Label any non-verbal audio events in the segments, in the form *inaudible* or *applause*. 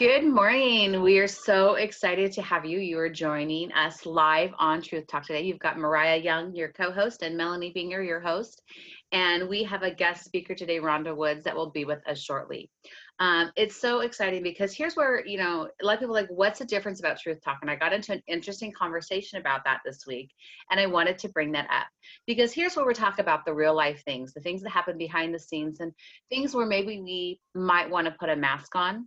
Good morning. We are so excited to have you. You are joining us live on Truth Talk today. You've got Mariah Young, your co host, and Melanie Binger, your host. And we have a guest speaker today, Rhonda Woods, that will be with us shortly. Um, it's so exciting because here's where, you know, a lot of people like, what's the difference about Truth Talk? And I got into an interesting conversation about that this week. And I wanted to bring that up because here's where we're talking about the real life things, the things that happen behind the scenes, and things where maybe we might want to put a mask on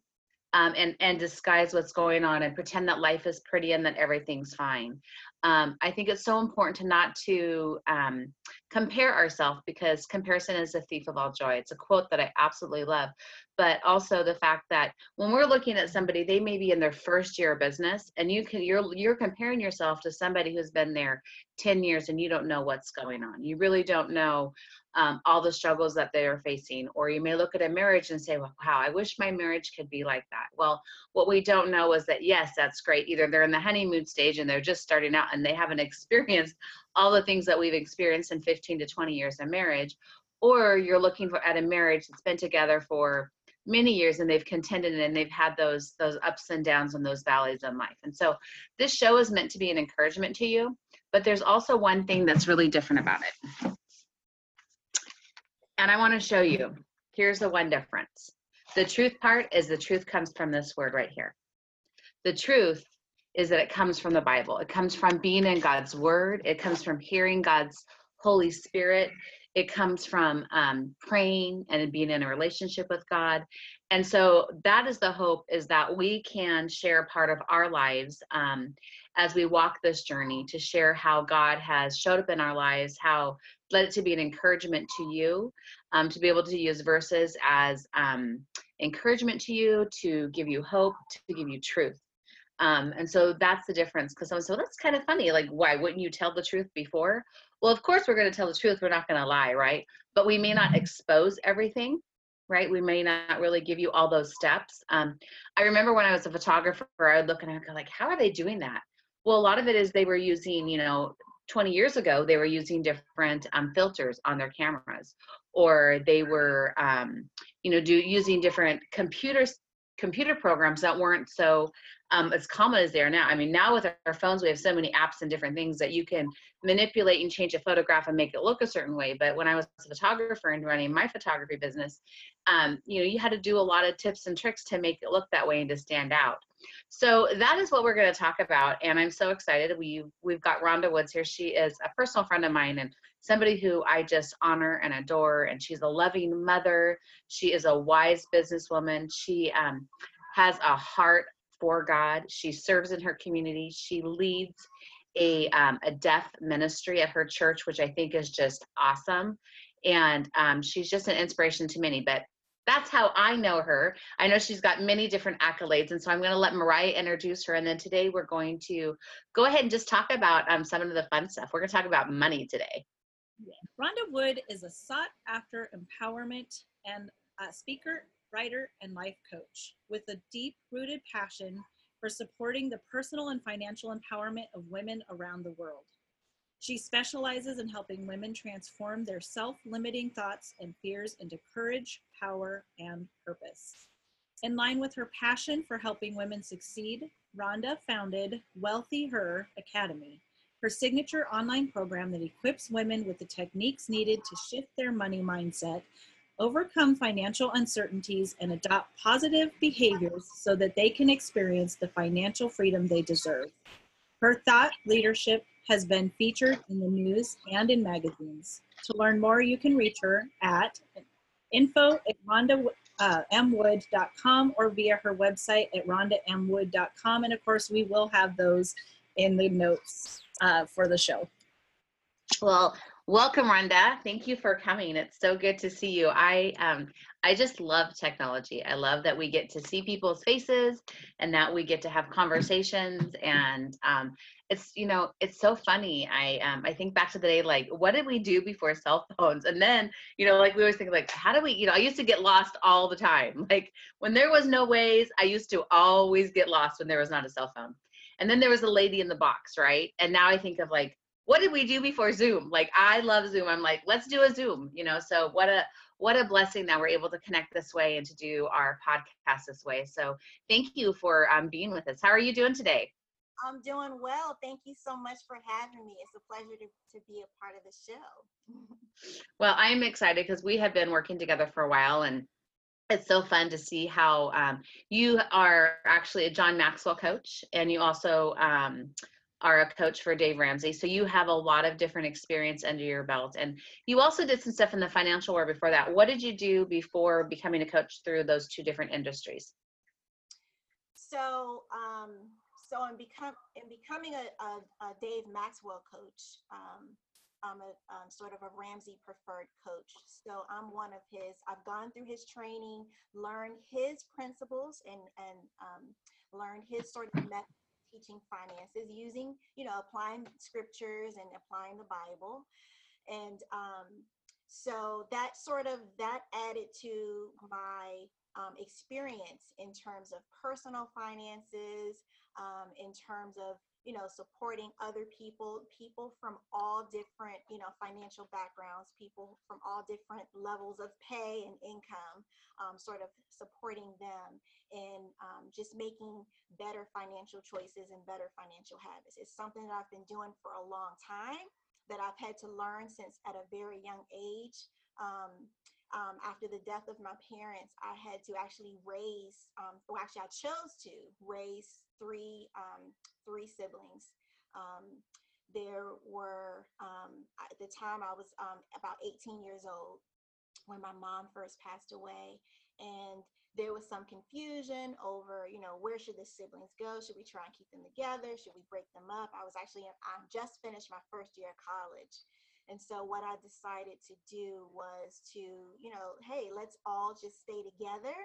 um, and and disguise what's going on and pretend that life is pretty and that everything's fine. Um, I think it's so important to not to um, compare ourselves because comparison is a thief of all joy. It's a quote that I absolutely love, but also the fact that when we're looking at somebody, they may be in their first year of business, and you can you're you're comparing yourself to somebody who's been there 10 years and you don't know what's going on. You really don't know um, all the struggles that they are facing. Or you may look at a marriage and say, well, wow, I wish my marriage could be like that. Well, what we don't know is that, yes, that's great. Either they're in the honeymoon stage and they're just starting out and they haven't *laughs* experienced all the things that we've experienced in 15 to 20 years of marriage, or you're looking for at a marriage that's been together for many years and they've contended and they've had those those ups and downs and those valleys in life and so this show is meant to be an encouragement to you but there's also one thing that's really different about it and I want to show you. Here's the one difference. The truth part is the truth comes from this word right here. The truth is that it comes from the Bible. It comes from being in God's word. It comes from hearing God's Holy Spirit. It comes from um, praying and being in a relationship with God. And so that is the hope is that we can share part of our lives um, as we walk this journey to share how God has showed up in our lives, how let it to be an encouragement to you, um, to be able to use verses as um, encouragement to you, to give you hope, to give you truth. Um, and so that's the difference. Because someone said, well, that's kind of funny. Like, why wouldn't you tell the truth before? Well, of course, we're going to tell the truth. We're not going to lie, right? But we may not mm-hmm. expose everything, right? We may not really give you all those steps. Um, I remember when I was a photographer, I would look and I would go, like, how are they doing that? Well, a lot of it is they were using, you know, 20 years ago, they were using different um, filters on their cameras, or they were, um, you know, do using different computers computer programs that weren't so um, as common as they are now. I mean, now with our phones, we have so many apps and different things that you can manipulate and change a photograph and make it look a certain way. But when I was a photographer and running my photography business, um, you know, you had to do a lot of tips and tricks to make it look that way and to stand out. So that is what we're going to talk about, and I'm so excited. We we've got Rhonda Woods here. She is a personal friend of mine and somebody who I just honor and adore. And she's a loving mother. She is a wise businesswoman. She um, has a heart for God. She serves in her community. She leads a um, a deaf ministry at her church, which I think is just awesome. And um, she's just an inspiration to many. But that's how I know her. I know she's got many different accolades, and so I'm going to let Mariah introduce her. And then today we're going to go ahead and just talk about um, some of the fun stuff. We're going to talk about money today. Yeah. Rhonda Wood is a sought after empowerment and a speaker, writer, and life coach with a deep rooted passion for supporting the personal and financial empowerment of women around the world. She specializes in helping women transform their self limiting thoughts and fears into courage, power, and purpose. In line with her passion for helping women succeed, Rhonda founded Wealthy Her Academy, her signature online program that equips women with the techniques needed to shift their money mindset, overcome financial uncertainties, and adopt positive behaviors so that they can experience the financial freedom they deserve. Her thought leadership has been featured in the news and in magazines. To learn more, you can reach her at info at rhondamwood.com uh, or via her website at rhondamwood.com. And of course, we will have those in the notes uh, for the show. Well, welcome, Rhonda. Thank you for coming. It's so good to see you. I um, I just love technology. I love that we get to see people's faces and that we get to have conversations. And um, it's you know it's so funny. I um, I think back to the day like what did we do before cell phones? And then you know like we always think like how do we you know I used to get lost all the time. *laughs* Like when there was no Waze, I used to always get lost when there was not a cell phone. And then there was a lady in the box, right? And now I think of like what did we do before Zoom? Like I love Zoom. I'm like, let's do a Zoom, you know. So what a what a blessing that we're able to connect this way and to do our podcast this way. So thank you for um, being with us. How are you doing today? I'm doing well. Thank you so much for having me. It's a pleasure to, to be a part of the show. *laughs* well, I'm excited because we have been working together for a while and it's so fun to see how um, you are actually a John Maxwell coach and you also um, are a coach for Dave Ramsey. So you have a lot of different experience under your belt. And you also did some stuff in the financial world before that. What did you do before becoming a coach through those two different industries? So, um, so in become in becoming a, a, a Dave Maxwell coach, um, I'm a um, sort of a Ramsey preferred coach. So I'm one of his. I've gone through his training, learned his principles, and and um, learned his sort of method teaching finances using, you know, applying scriptures and applying the Bible. And um, so that sort of that added to my um, experience in terms of personal finances, um, in terms of you know supporting other people, people from all different you know financial backgrounds, people from all different levels of pay and income, um, sort of supporting them in um, just making better financial choices and better financial habits. It's something that I've been doing for a long time that I've had to learn since at a very young age. Um, um, after the death of my parents, I had to actually raise, um, well, actually, I chose to raise three um, three siblings. Um, there were um, at the time I was um, about 18 years old when my mom first passed away, and there was some confusion over, you know, where should the siblings go? Should we try and keep them together? Should we break them up? I was actually, I just finished my first year of college. And so what I decided to do was to, you know, hey, let's all just stay together.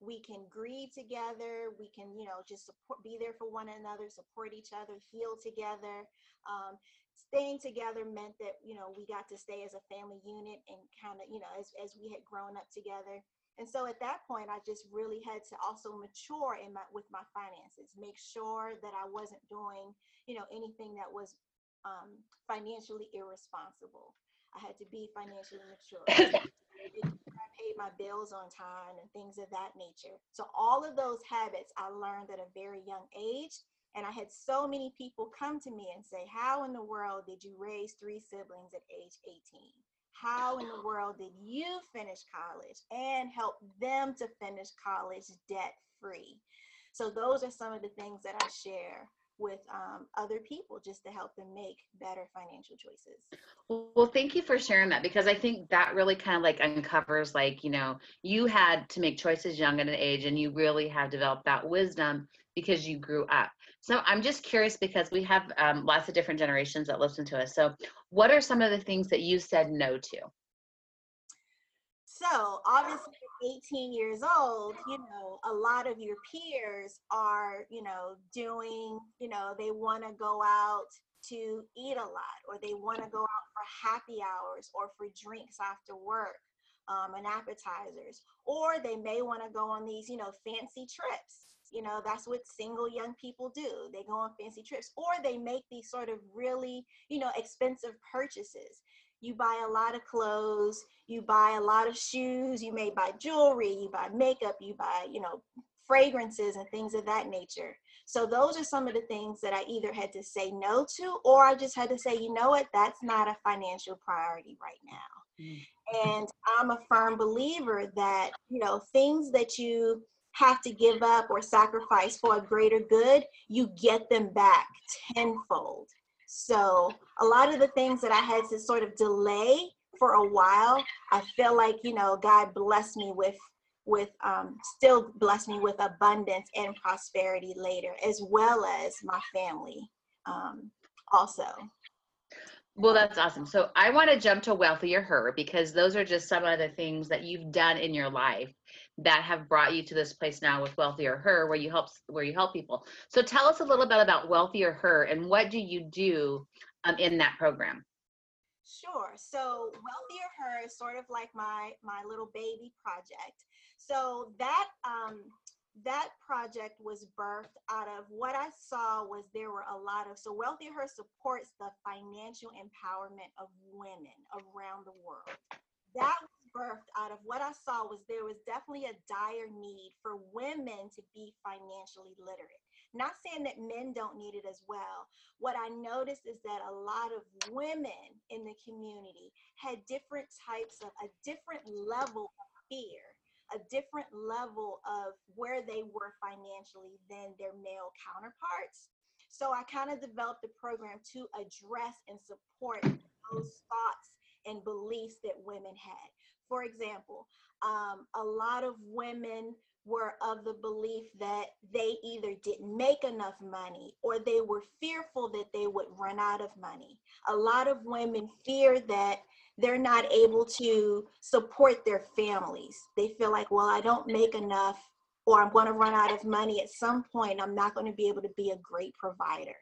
We can grieve together. We can, you know, just support, be there for one another, support each other, heal together. Um, staying together meant that, you know, we got to stay as a family unit and kind of, you know, as, as we had grown up together. And so at that point, I just really had to also mature in my with my finances, make sure that I wasn't doing, you know, anything that was um, financially irresponsible. I had to be financially mature. *laughs* Paid my bills on time and things of that nature. So all of those habits I learned at a very young age. And I had so many people come to me and say, How in the world did you raise three siblings at age 18? How in the world did you finish college and help them to finish college debt free? So, those are some of the things that I share with um, other people just to help them make better financial choices. Well, thank you for sharing that because I think that really kind of like uncovers like, you know, you had to make choices young at an age and you really have developed that wisdom because you grew up. So I'm just curious because we have um, lots of different generations that listen to us. So, what are some of the things that you said no to? So, obviously, 18 years old, you know, a lot of your peers are, you know, doing, you know, they want to go out to eat a lot or they want to go out for happy hours or for drinks after work um, and appetizers. Or they may want to go on these, you know, fancy trips. You know, that's what single young people do. They go on fancy trips or they make these sort of really, you know, expensive purchases you buy a lot of clothes, you buy a lot of shoes, you may buy jewelry, you buy makeup, you buy, you know, fragrances and things of that nature. So those are some of the things that I either had to say no to or I just had to say, you know what, that's not a financial priority right now. Mm. And I'm a firm believer that, you know, things that you have to give up or sacrifice for a greater good, you get them back tenfold. So a lot of the things that I had to sort of delay for a while, I feel like, you know, God blessed me with with um, still bless me with abundance and prosperity later, as well as my family um, also. Well, that's awesome. So I want to jump to wealthier her because those are just some of the things that you've done in your life that have brought you to this place now with wealthier her where you help where you help people. So tell us a little bit about wealthier her and what do you do um, in that program? Sure. So wealthier her is sort of like my my little baby project. So that um that project was birthed out of what I saw was there were a lot of so Wealthy Her supports the financial empowerment of women around the world. That birthed out of what I saw was there was definitely a dire need for women to be financially literate. Not saying that men don't need it as well. What I noticed is that a lot of women in the community had different types of a different level of fear a different level of where they were financially than their male counterparts. So I kind of developed a program to address and support those thoughts and beliefs that women had. For example, um, a lot of women were of the belief that they either didn't make enough money or they were fearful that they would run out of money. A lot of women fear that they're not able to support their families. They feel like, well, I don't make enough, or I'm going to run out of money at some point. I'm not going to be able to be a great provider.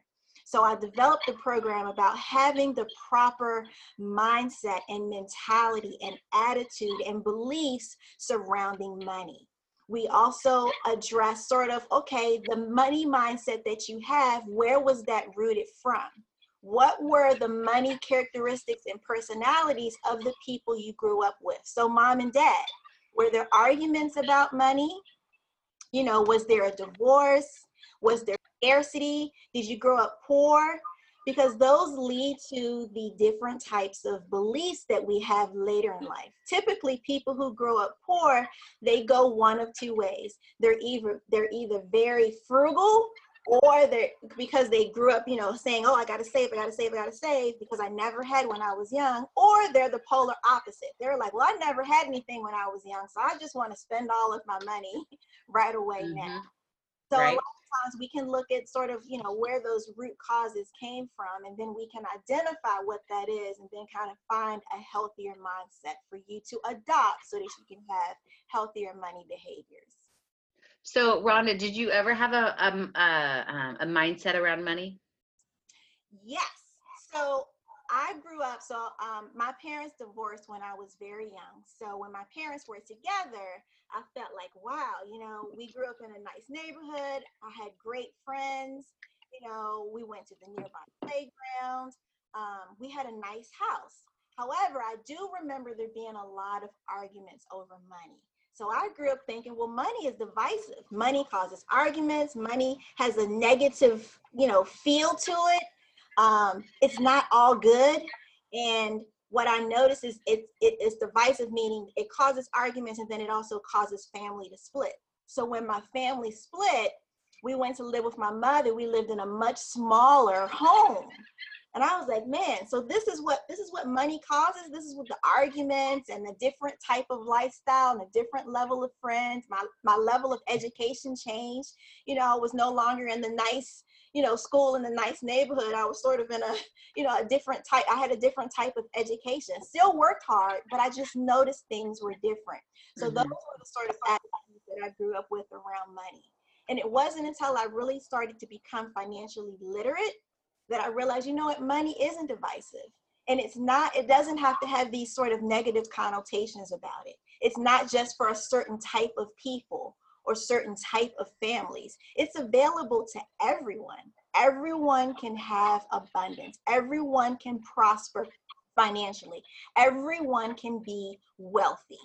So I developed the program about having the proper mindset and mentality and attitude and beliefs surrounding money. We also address sort of, okay, the money mindset that you have, where was that rooted from? what were the money characteristics and personalities of the people you grew up with? So, mom and dad, were there arguments about money? You know, was there a divorce? Was there scarcity? Did you grow up poor? Because those lead to the different types of beliefs that we have later in life. Typically, people who grow up poor, they go one of two ways. They're either they're either very frugal or they're because they grew up, you know, saying, "Oh, I got to save, I got to save, I got to save," because I never had when I was young. Or they're the polar opposite. They're like, "Well, I never had anything when I was young, so I just want to spend all of my money *laughs* right away mm-hmm. now." So right. a lot times we can look at sort of, you know, where those root causes came from, and then we can identify what that is, and then kind of find a healthier mindset for you to adopt so that you can have healthier money behaviors. So, Rhonda, did you ever have a um, a, um, a mindset around money? Yes. So I grew up. So um, my parents divorced when I was very young. So when my parents were together, I felt like, wow, you know, we grew up in a nice neighborhood. I had great friends. You know, we went to the nearby playground. Um, we had a nice house. However, I do remember there being a lot of arguments over money. So I grew up thinking, well, money is divisive. Money causes arguments. Money has a negative, you know, feel to it. Um, it's not all good. And what I notice is it, it is divisive, meaning it causes arguments and then it also causes family to split. So when my family split, we went to live with my mother. We lived in a much smaller home. And I was like, man, so this is what this is what money causes. This is what the arguments and the different type of lifestyle and a different level of friends. My my level of education changed. You know, I was no longer in the nice, you know, school in a nice neighborhood. I was sort of in a, you know, a different type. I had a different type of education. Still worked hard, but I just noticed things were different. So mm-hmm. those were the sort of attitudes that I grew up with around money. And it wasn't until I really started to become financially literate that I realized, you know what, money isn't divisive. And it's not, it doesn't have to have these sort of negative connotations about it. It's not just for a certain type of people or certain type of families. It's available to everyone. Everyone can have abundance. Everyone can prosper financially. Everyone can be wealthy.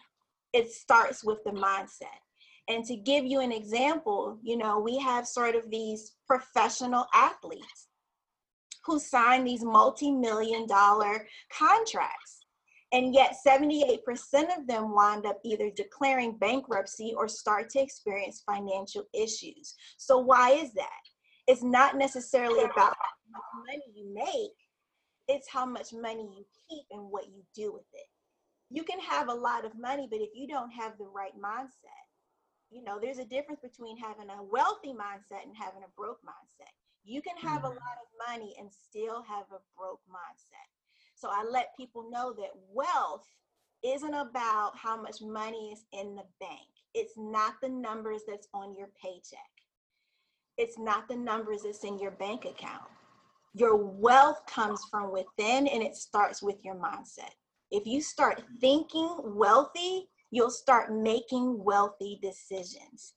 It starts with the mindset. And to give you an example, you know, we have sort of these professional athletes who sign these multi-million dollar contracts. And yet 78% of them wind up either declaring bankruptcy or start to experience financial issues. So why is that? It's not necessarily about how much money you make, it's how much money you keep and what you do with it. You can have a lot of money, but if you don't have the right mindset, you know, there's a difference between having a wealthy mindset and having a broke mindset. You can have a mm-hmm. lot of money and still have a broke mindset. So I let people know that wealth isn't about how much money is in the bank. It's not the numbers that's on your paycheck. It's not the numbers that's in your bank account. Your wealth comes from within and it starts with your mindset. If you start thinking wealthy, you'll start making wealthy decisions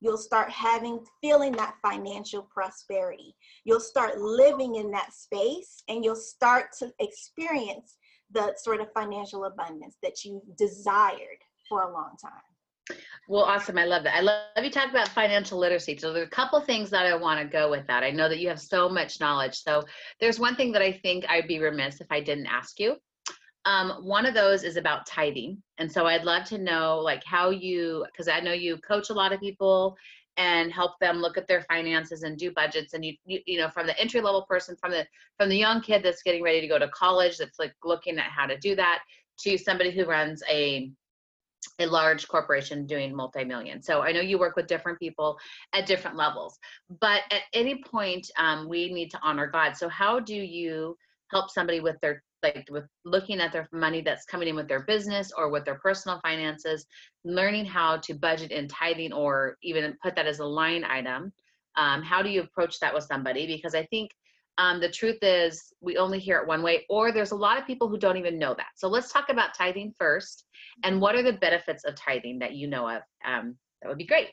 you'll start having feeling that financial prosperity. You'll start living in that space and you'll start to experience the sort of financial abundance that you desired for a long time. Well awesome. I love that. I love you talk about financial literacy. So there's a couple things that i want to go with that. I know that you have so much knowledge. So there's one thing that i think i'd be remiss if i didn't ask you um, one of those is about tithing. And so I'd love to know like how you, because I know you coach a lot of people and help them look at their finances and do budgets. And you, you you know from the entry level person from the from the young kid that's getting ready to go to college that's like looking at how to do that to somebody who runs a a large corporation doing multi-million. So i know you work with different people at different levels. But at any point um, we need to honor god. So how do you help somebody with their like with looking at their money that's coming in with their business or with their personal finances, learning how to budget in tithing or even put that as a line item. Um, how do you approach that with somebody? Because I think um, the truth is we only hear it one way, or there's a lot of people who don't even know that. So let's talk about tithing first. And what are the benefits of tithing that you know of? Um, that would be great.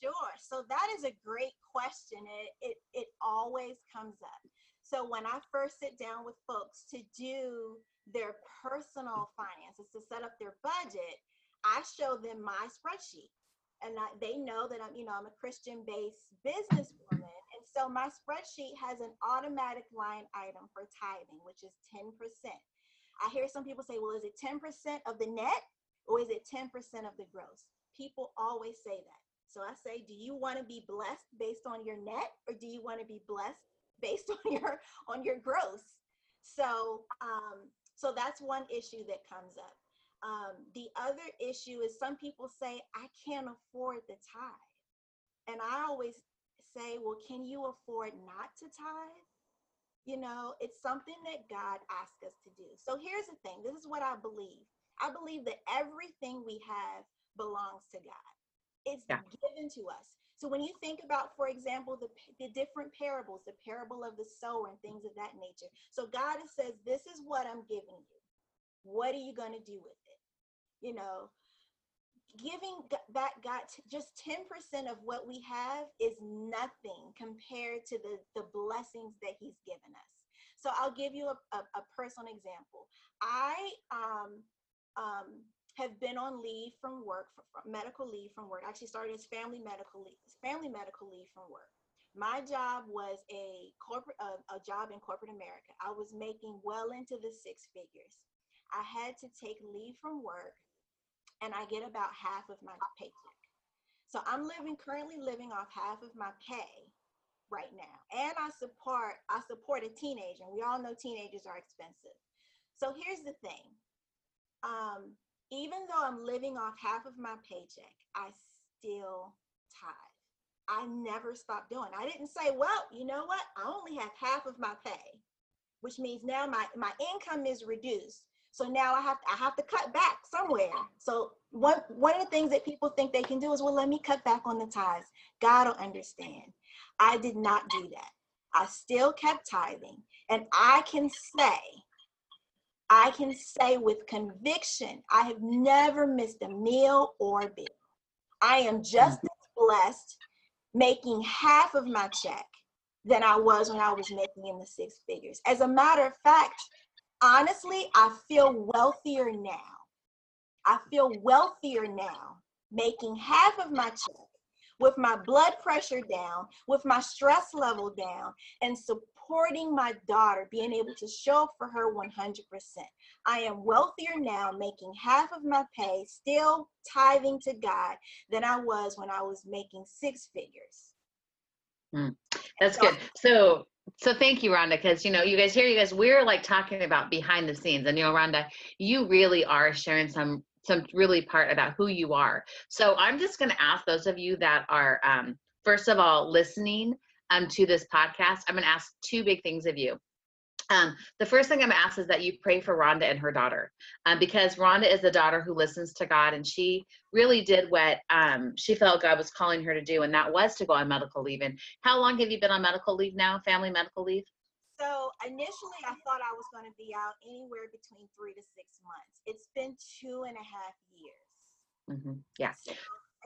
Sure. So that is a great question. It, it, it always comes up. So when I first sit down with folks to do their personal finances, to set up their budget, I show them my spreadsheet. And I, they know that I'm, you know, I'm a Christian-based businesswoman. And so my spreadsheet has an automatic line item for tithing, which is 10%. I hear some people say, well, is it 10% of the net or is it 10% of the gross? People always say that. So I say, do you want to be blessed based on your net or do you want to be blessed based *laughs* on your on your gross. So um, so that's one issue that comes up. Um, the other issue is some people say I can't afford the tithe, and I always say, well, can you afford not to tithe? You know, it's something that God asked us to do. So here's the thing. This is what I believe. I believe that everything we have belongs to God. It's yeah. given to us. So when you think about, for example, the, the different parables, the parable of the sower and things of that nature. So God says, this is what I'm giving you. What are you going to do with it? You know, giving back God just 10% of what we have is nothing compared to the, the blessings that he's given us. So I'll give you a, a, a personal example. I um, um, have been on leave from work, medical leave from work. Actually started as family medical leave, family medical leave from work. My job was a corporate, a, job in corporate America. I was making well into the six figures. I had to take leave from work, and I get about half of my paycheck. So I'm living currently living off half of my pay right now, and I support I support a teenager. We all know teenagers are expensive. So here's the thing. Um, even though I'm living off half of my paycheck, I still tithe. I never stopped doing. I didn't say, well, you know what? I only have half of my pay, which means now my, my income is reduced. So now I have to, I have to cut back somewhere. So one one of the things that people think they can do is, well, let me cut back on the tithes. God will understand. I did not do that. I still kept tithing, and I can say I can say with conviction, I have never missed a meal or a bill. I am just mm. as blessed making half of my check than I was when I was making in the six figures. As a matter of fact, honestly, I feel wealthier now. I feel wealthier now making half of my check with my blood pressure down, with my stress level down, and so supporting my daughter, being able to show up for her 100%. I am wealthier now, making half of my pay, still tithing to God than I was when I was making six figures. Mm, that's so, good. So, so thank you, Rhonda, because you know, you guys hear you guys, we're like talking about behind the scenes, and you know, Rhonda, you really are sharing some some really part about who you are. So I'm just going to ask those of you that are, um, first of all, listening um, to this podcast, I'm going to ask two big things of you. Um, the first thing I'm going to ask is that you pray for Rhonda and her daughter, um, because Rhonda is the daughter who listens to God, and she really did what um, she felt God was calling her to do, and that was to go on medical leave. And how long have you been on medical leave now? Family medical leave? So initially, I thought I was going to be out anywhere between three to six months. It's been two and a half years. Mm-hmm. Yeah. So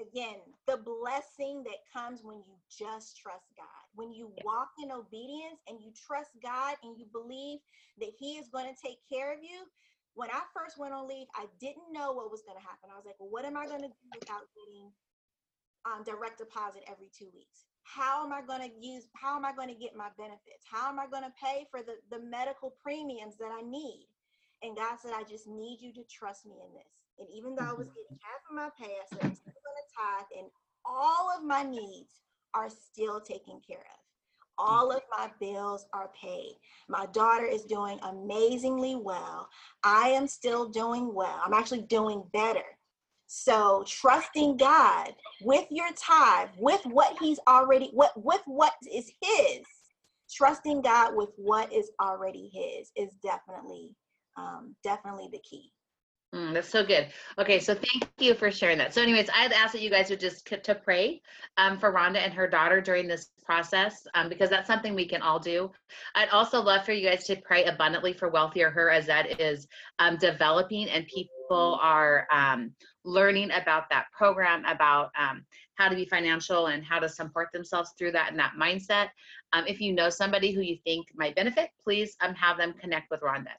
again, the blessing that comes when you just trust God. When you Yeah. walk in obedience and you trust God and you believe that He is going to take care of you. When I first went on leave, I didn't know what was going to happen. I was like, well, what am I going to do without getting um, direct deposit every two weeks? How am I going to use, how am I going to get my benefits? How am I going to pay for the, the medical premiums that I need? And God said, I just need you to trust me in this. And even though I was getting half of my pay, I said, I'm still going to tithe, and all of my needs are still taken care of. All of my bills are paid. My daughter is doing amazingly well. I am still doing well. I'm actually doing better. So trusting God with your tithe, with what He's already, what with what is His, trusting God with what is already His is definitely, um, definitely the key. Mm, that's so good. Okay, so thank you for sharing that. So, anyways, I'd ask that you guys would just to pray um, for Rhonda and her daughter during this process um, because that's something we can all do. I'd also love for you guys to pray abundantly for Wealthier Her as that is um, developing and people are um, learning about that program, about um, how to be financial and how to support themselves through that and that mindset. Um, if you know somebody who you think might benefit, please um, have them connect with Rhonda.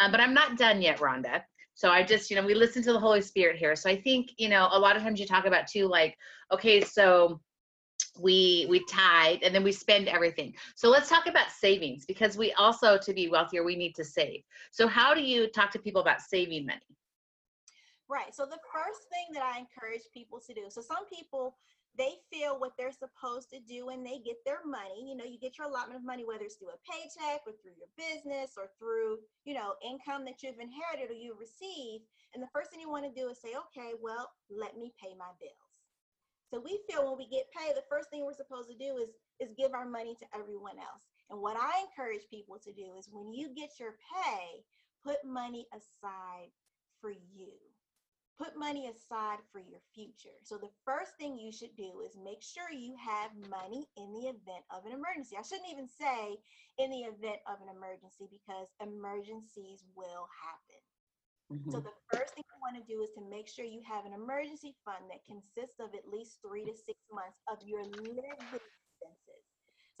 Um, but I'm not done yet, Rhonda. So I just, you know, we listen to the Holy Spirit here. So I think, you know, a lot of times you talk about too, like, okay, so we we tithe and then we spend everything. So let's talk about savings because we also to be wealthier we need to save. So how do you talk to people about saving money? Right. So the first thing that I encourage people to do. So some people they feel what they're supposed to do when they get their money. You know, you get your allotment of money, whether it's through a paycheck or through your business or through, you know, income that you've inherited or you receive. And the first thing you want to do is say, okay, well, let me pay my bills. So we feel when we get paid, the first thing we're supposed to do is is give our money to everyone else. And what I encourage people to do is when you get your pay, put money aside for you put money aside for your future. So the first thing you should do is make sure you have money in the event of an emergency. I shouldn't even say in the event of an emergency because emergencies will happen. So Mhm. the first thing you want to do is to make sure you have an emergency fund that consists of at least 3 to 6 months of your living expenses.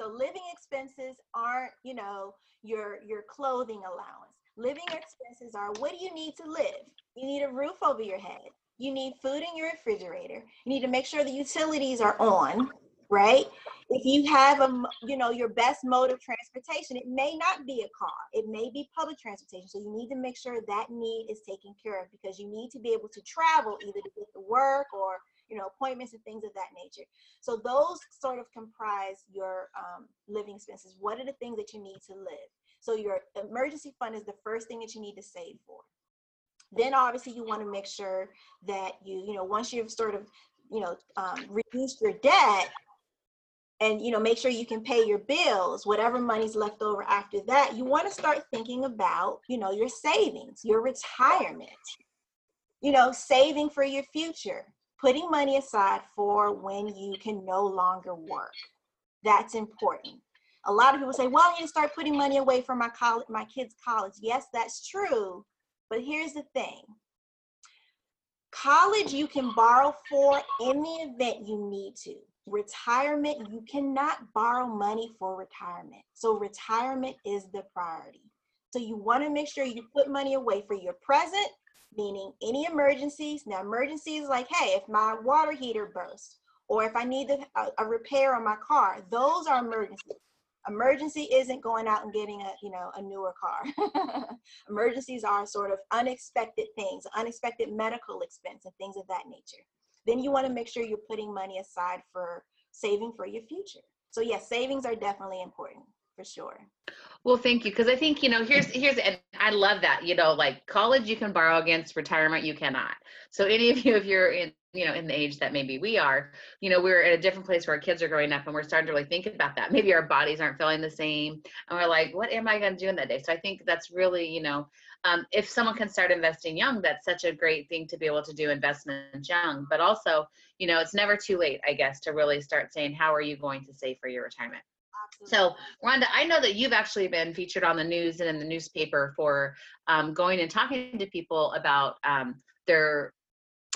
So living expenses aren't, you know, your your clothing allowance. Living expenses are what do you need to live? You need a roof over your head. You need food in your refrigerator. You need to make sure the utilities are on, right? If you have a, you know, your best mode of transportation, it may not be a car. It may be public transportation. So you need to make sure that need is taken care of because you need to be able to travel either to get to work or, you know, appointments and things of that nature. So those sort of comprise your um, living expenses. What are the things that you need to live? So your emergency fund is the first thing that you need to save for. Then obviously you want to make sure that you, you know, once you've sort of, you know, um, reduced your debt and, you know, make sure you can pay your bills, whatever money's left over after that, you want to start thinking about, you know, your savings, your retirement, you know, saving for your future, putting money aside for when you can no longer work. That's important. A lot of people say, well, I need to start putting money away for my college, my kids' college. Yes, that's true. But here's the thing. College you can borrow for in the event you need to. Retirement, you cannot borrow money for retirement. So retirement is the priority. So you want to make sure you put money away for your present, meaning any emergencies. Now, emergencies like, hey, if my water heater bursts, or if I need a, uh, a repair on my car, those are emergencies. Emergency isn't going out and getting a, you know, a newer car. *laughs* Emergencies are sort of unexpected things, unexpected medical expense and things of that nature. Then you want to make sure you're putting money aside for saving for your future. So yes, savings are definitely important for sure. Well, thank you. Because I think, you know, here's here's and I love that, you know, like college you can borrow against retirement you cannot. So any of you, if you're in, you know, in the age that maybe we are, you know, we're at a different place where our kids are growing up and we're starting to really think about that. Maybe our bodies aren't feeling the same. And we're like, what am I gonna do in that day? So I think that's really, you know, um, if someone can start investing young, that's such a great thing to be able to do investments young. But also, you know, it's never too late, I guess, to really start saying, how are you going to save for your retirement? So, Rhonda, I know that you've actually been featured on the news and in the newspaper for um, going and talking to people about um, their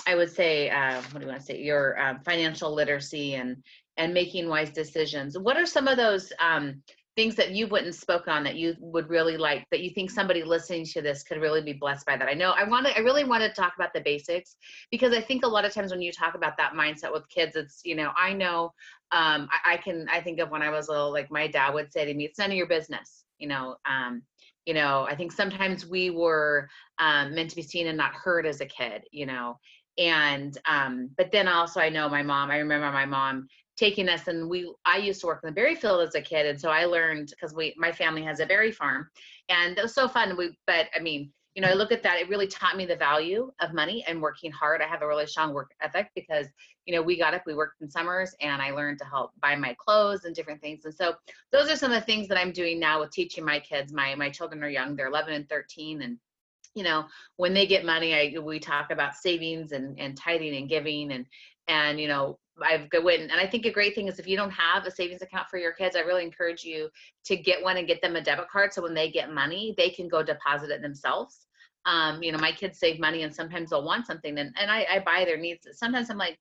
I would say, uh, what do you want to say? Your um, financial literacy and and making wise decisions. What are some of those um, things that you wouldn't spoke on that you would really like that you think somebody listening to this could really be blessed by that? I know I want to. I really want to talk about the basics because I think a lot of times when you talk about that mindset with kids, it's you know I know um, I, I can I think of when I was little, like my dad would say to me, "It's none of your business," you know. Um, you know i think sometimes we were um, meant to be seen and not heard as a kid you know and um, but then also i know my mom i remember my mom taking us and we i used to work in the berry field as a kid and so i learned because we my family has a berry farm and it was so fun. We but i mean you know i look at that it really taught me the value of money and working hard. I have a really strong work ethic because you know we got up we worked in summers and i learned to help buy my clothes and different things and so those are some of the things that i'm doing now with teaching my kids. My my children are young they're 11 and 13 and you know when they get money i we talk about savings and and tithing and giving and and you know I've went and I think a great thing is if you don't have a savings account for your kids, I really encourage you to get one and get them a debit card so when they get money, they can go deposit it themselves. Um, you know, my kids save money and sometimes they'll want something and, and I, I buy their needs. Sometimes I'm like,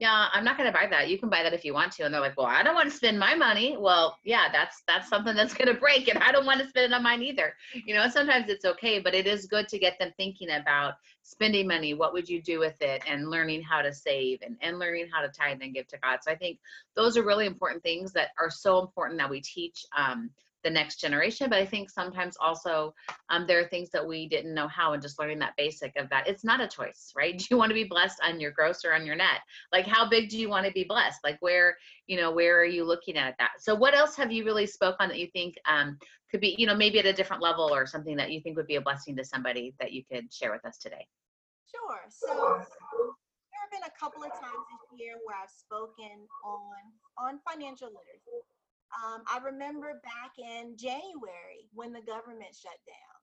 yeah, I'm not going to buy that. You can buy that if you want to. And they're like, well, I don't want to spend my money. Well, yeah, that's, that's something that's going to break and I don't want to spend it on mine either. You know, sometimes it's okay, but it is good to get them thinking about spending money. What would you do with it? And learning how to save and, and learning how to tithe and give to God. So I think those are really important things that are so important that we teach um, the next generation but i think sometimes also um, there are things that we didn't know how and just learning that basic of that it's not a choice *laughs* right? Do you want to be blessed on your gross or on your net? Like how big do you want to be blessed? Like where you know where are you looking at that? So what else have you really spoke on that you think um, could be you know maybe at a different level or something that you think would be a blessing to somebody that you could share with us today? Sure so there have been a couple of times this year where i've spoken on on financial literacy um, I remember back in January when the government shut down.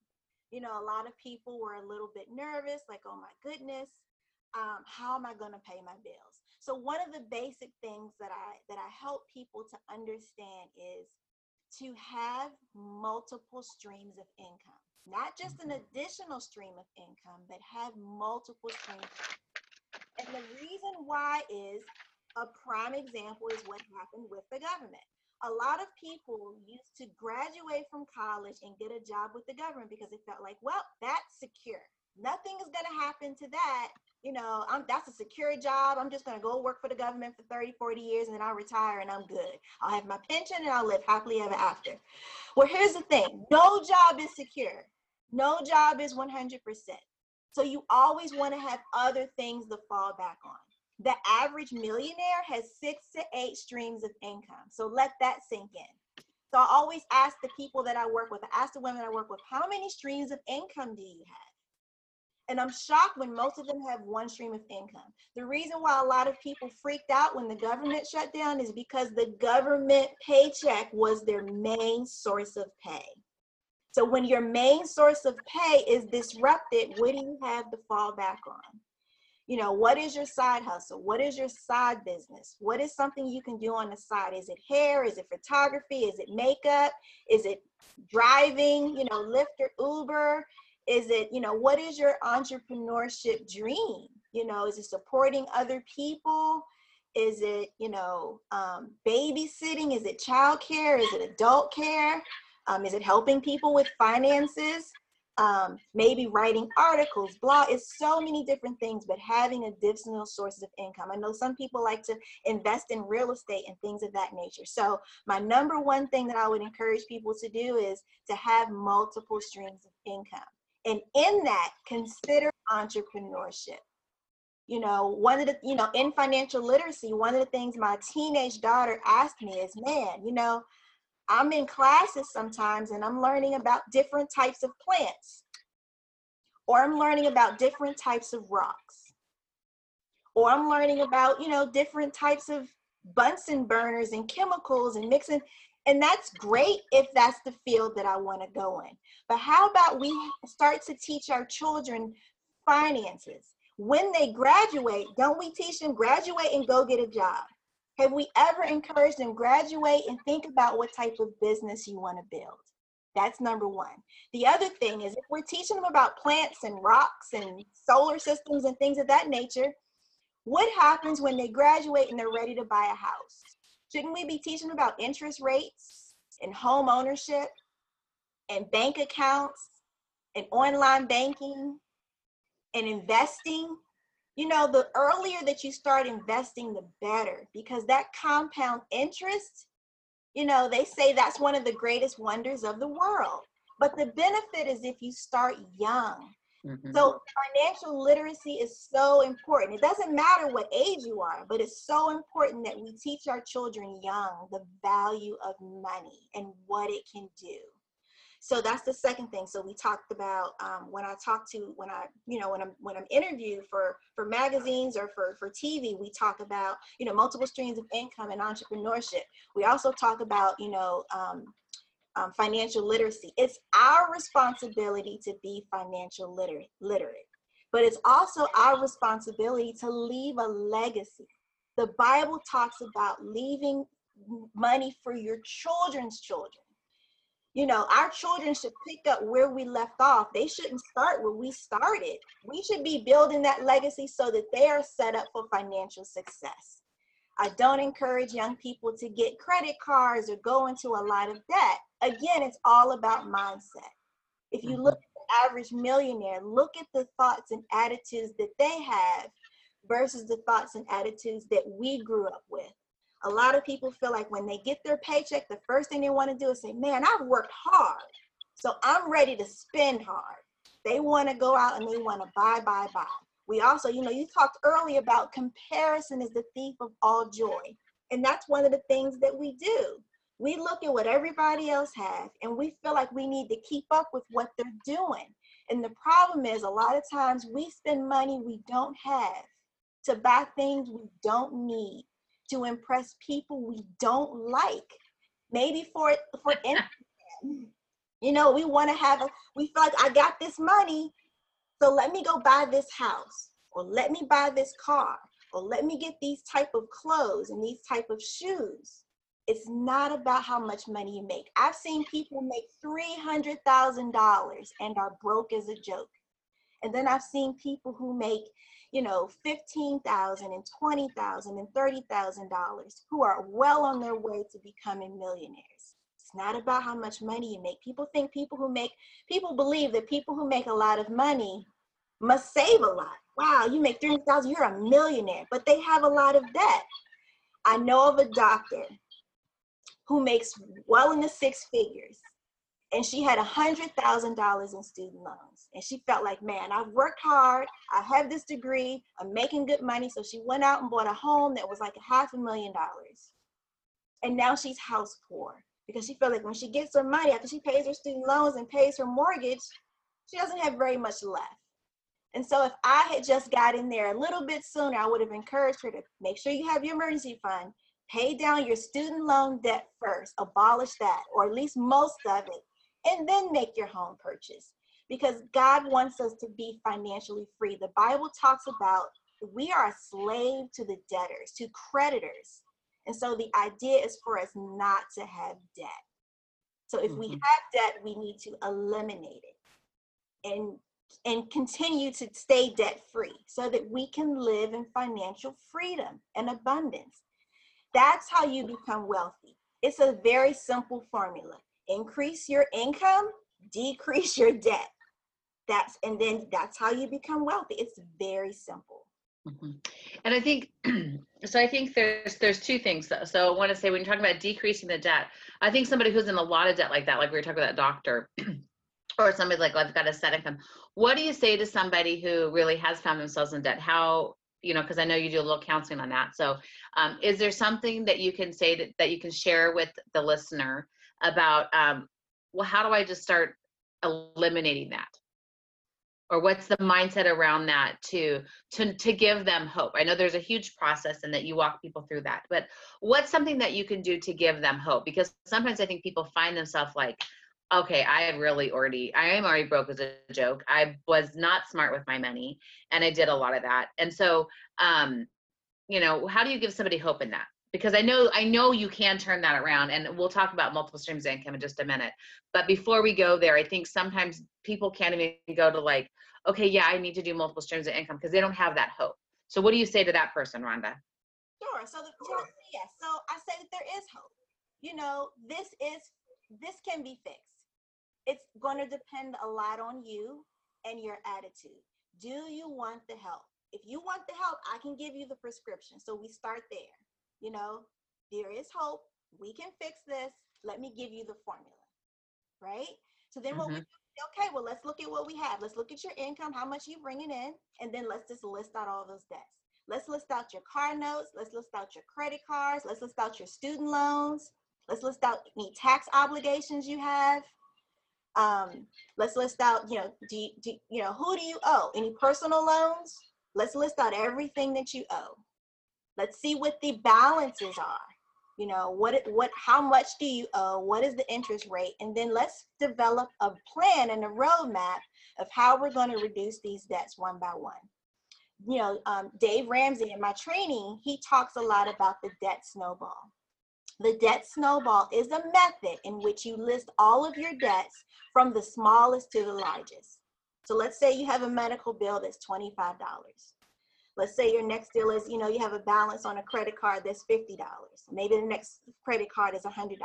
You know, a lot of people were a little bit nervous, like, oh my goodness, um, how am I going to pay my bills? So one of the basic things that I that I help people to understand is to have multiple streams of income, not just an additional stream of income, but have multiple streams. And the reason why is a prime example is what happened with the government a lot of people used to graduate from college and get a job with the government because they felt like, well, that's secure. Nothing is going to happen to that. You know, I'm, that's a secure job. I'm just going to go work for the government for 30, 40 years and then I'll retire and I'm good. I'll have my pension and I'll live happily ever after. Well, here's the thing no job is secure, no job is 100%. So you always want to have other things to fall back on the average millionaire has six to eight streams of income. So let that sink in. So I always ask the people that I work with, I ask the women I work with, how many streams of income do you have? And I'm shocked when most of them have one stream of income. The reason why a lot of people freaked out when the government shut down is because the government paycheck was their main source of pay. So when your main source of pay is disrupted, what do you have to fall back on? You know what is your side hustle? What is your side business? What is something you can do on the side? Is it hair? Is it photography? Is it makeup? Is it driving? You know lyft or uber? Is it you know what is your entrepreneurship dream? You know is it supporting other people? Is it you know um, babysitting? Is it childcare? Is it adult care? Um, is it helping people with finances um, maybe writing articles, blog. It's so many different things, but having additional sources of income. I know some people like to invest in real estate and things of that nature. So my number one thing that I would encourage people to do is to have multiple streams of income. And in that, consider entrepreneurship. You know, one of the, you know, in financial literacy, one of the things my teenage daughter asked me is, man, you know, I'm in classes sometimes and I'm learning about different types of plants, or I'm learning about different types of rocks, or I'm learning about, you know, different types of Bunsen burners and chemicals and mixing. And that's great if that's the field that I want to go in. But how about we start to teach our children finances? When they graduate, don't we teach them graduate and go get a job? Have we ever encouraged them graduate and think about what type of business you want to build? That's number one. The other thing is if we're teaching them about plants and rocks and solar systems and things of that nature, What happens when they graduate and they're ready to buy a house? Shouldn't we be teaching them about interest rates and home ownership and bank accounts and online banking and investing? You know, the earlier that you start investing, the better because that compound interest, you know, they say that's one of the greatest wonders of the world. But the benefit is if you start young. Mhm. So financial literacy is so important. It doesn't matter what age you are, but it's so important that we teach our children young the value of money and what it can do. So that's the second thing. So we talked about um, when I talk to when I you know when I'm when I'm interviewed for for magazines or for for TV, we talk about you know multiple streams of income and entrepreneurship. We also talk about you know um, um, financial literacy. It's our responsibility to be financial literate, literate, but it's also our responsibility to leave a legacy. The Bible talks about leaving money for your children's children. You know, our children should pick up where we left off. They shouldn't start where we started. We should be building that legacy so that they are set up for financial success. I don't encourage young people to get credit cards or go into a lot of debt. Again, it's all about mindset. If you look at the average millionaire, look at the thoughts and attitudes that they have versus the thoughts and attitudes that we grew up with. A lot of people feel like when they get their paycheck, the first thing they want to do is say, Man, I've worked hard, so I'm ready to spend hard. They want to go out and they want to buy, buy, buy. We also, you know, you talked earlier about comparison is the thief of all joy. And that's one of the things that we do. We look at what everybody else has and we feel like we need to keep up with what they're doing. And the problem is, a lot of times we spend money we don't have to buy things we don't need, to impress people we don't like. Maybe for for *laughs* Instagram. You know, we want to have a we feel like I got this money, so let me go buy this house or let me buy this car or let me get these type of clothes and these type of shoes. It's not about how much money you make. I've seen people make $300,000 and are broke as a joke. And then I've seen people who make, you know, $15,000 and $20,000 and 30,000 dollars who are well on their way to becoming millionaires. It's not about how much money you make. People think people who make people believe that people who make a lot of money must save a lot. Wow, you make 300,000, you're a millionaire, but they have a lot of debt. I know of a doctor who makes well in the six figures and she had a hundred thousand dollars in student loans. And she felt like man i've worked hard. I have this degree. I'm making good money. So she went out and bought a home that was like a half a million dollars. And now she's house poor because she felt like when she gets her money after she pays her student loans and pays her mortgage she doesn't have very much left. And so if i had just got in there a little bit sooner i would have encouraged her to make sure you have your emergency fund pay down your student loan debt first abolish that or at least most of it and then make your home purchase because God wants us to be financially free. The Bible talks about we are a slave to the debtors, to creditors. And so the idea is for us not to have debt. So if we Mhm. have debt, we need to eliminate it and and continue to stay debt free so that we can live in financial freedom and abundance. That's how you become wealthy. It's a very simple formula increase your income, decrease your debt. That's and then that's how you become wealthy. It's very simple. Mhm. And I think *clears throat* so. I think there's there's two things. Though. So I want to say when you're talking about decreasing the debt, I think somebody who's in a lot of debt like that, like we were talking about that doctor, *clears throat* or somebody's like, I've got a set income. What do you say to somebody who really has found themselves in debt? How you know? Because I know you do a little counseling on that. So um, is there something that you can say that, that you can share with the listener about? Um, well, how do I just start eliminating that? or what's the mindset around that to to to give them hope i know there's a huge process and that you walk people through that but what's something that you can do to give them hope because sometimes i think people find themselves like okay i had really already i am already broke as a joke i was not smart with my money and i did a lot of that and so um you know how do you give somebody hope in that because i know i know you can turn that around and we'll talk about multiple streams of income in just a minute but before we go there i think sometimes people can't even go to like okay yeah i need to do multiple streams of income because they don't have that hope So what do you say to that person, Rhonda? Sure. So, the, so yes. So I say that there is hope. You know, this is this can be fixed. It's going to depend a lot on you and your attitude. Do you want the help? If you want the help, I can give you the prescription. So we start there. You know, there is hope. We can fix this. Let me give you the formula. Right? So then what we Mhm. do, okay, well, let's look at what we have. Let's look at your income, how much you bringing in, and then let's just list out all those debts. Let's list out your car notes. Let's list out your credit cards. Let's list out your student loans. Let's list out any tax obligations you have. Um, let's list out, you know, do you, do, you know, who do you owe? Any personal loans? Let's list out everything that you owe. Let's see what the balances are. You know, what, what, how much do you owe? What is the interest rate? And then let's develop a plan and a roadmap of how we're going to reduce these debts one by one you know, um, Dave Ramsey in my training, he talks a lot about the debt snowball. The debt snowball is a method in which you list all of your debts from the smallest to the largest. So let's say you have a medical bill that's $25. Let's say your next deal is, you know, you have a balance on a credit card that's $50. Maybe the next credit card is $100.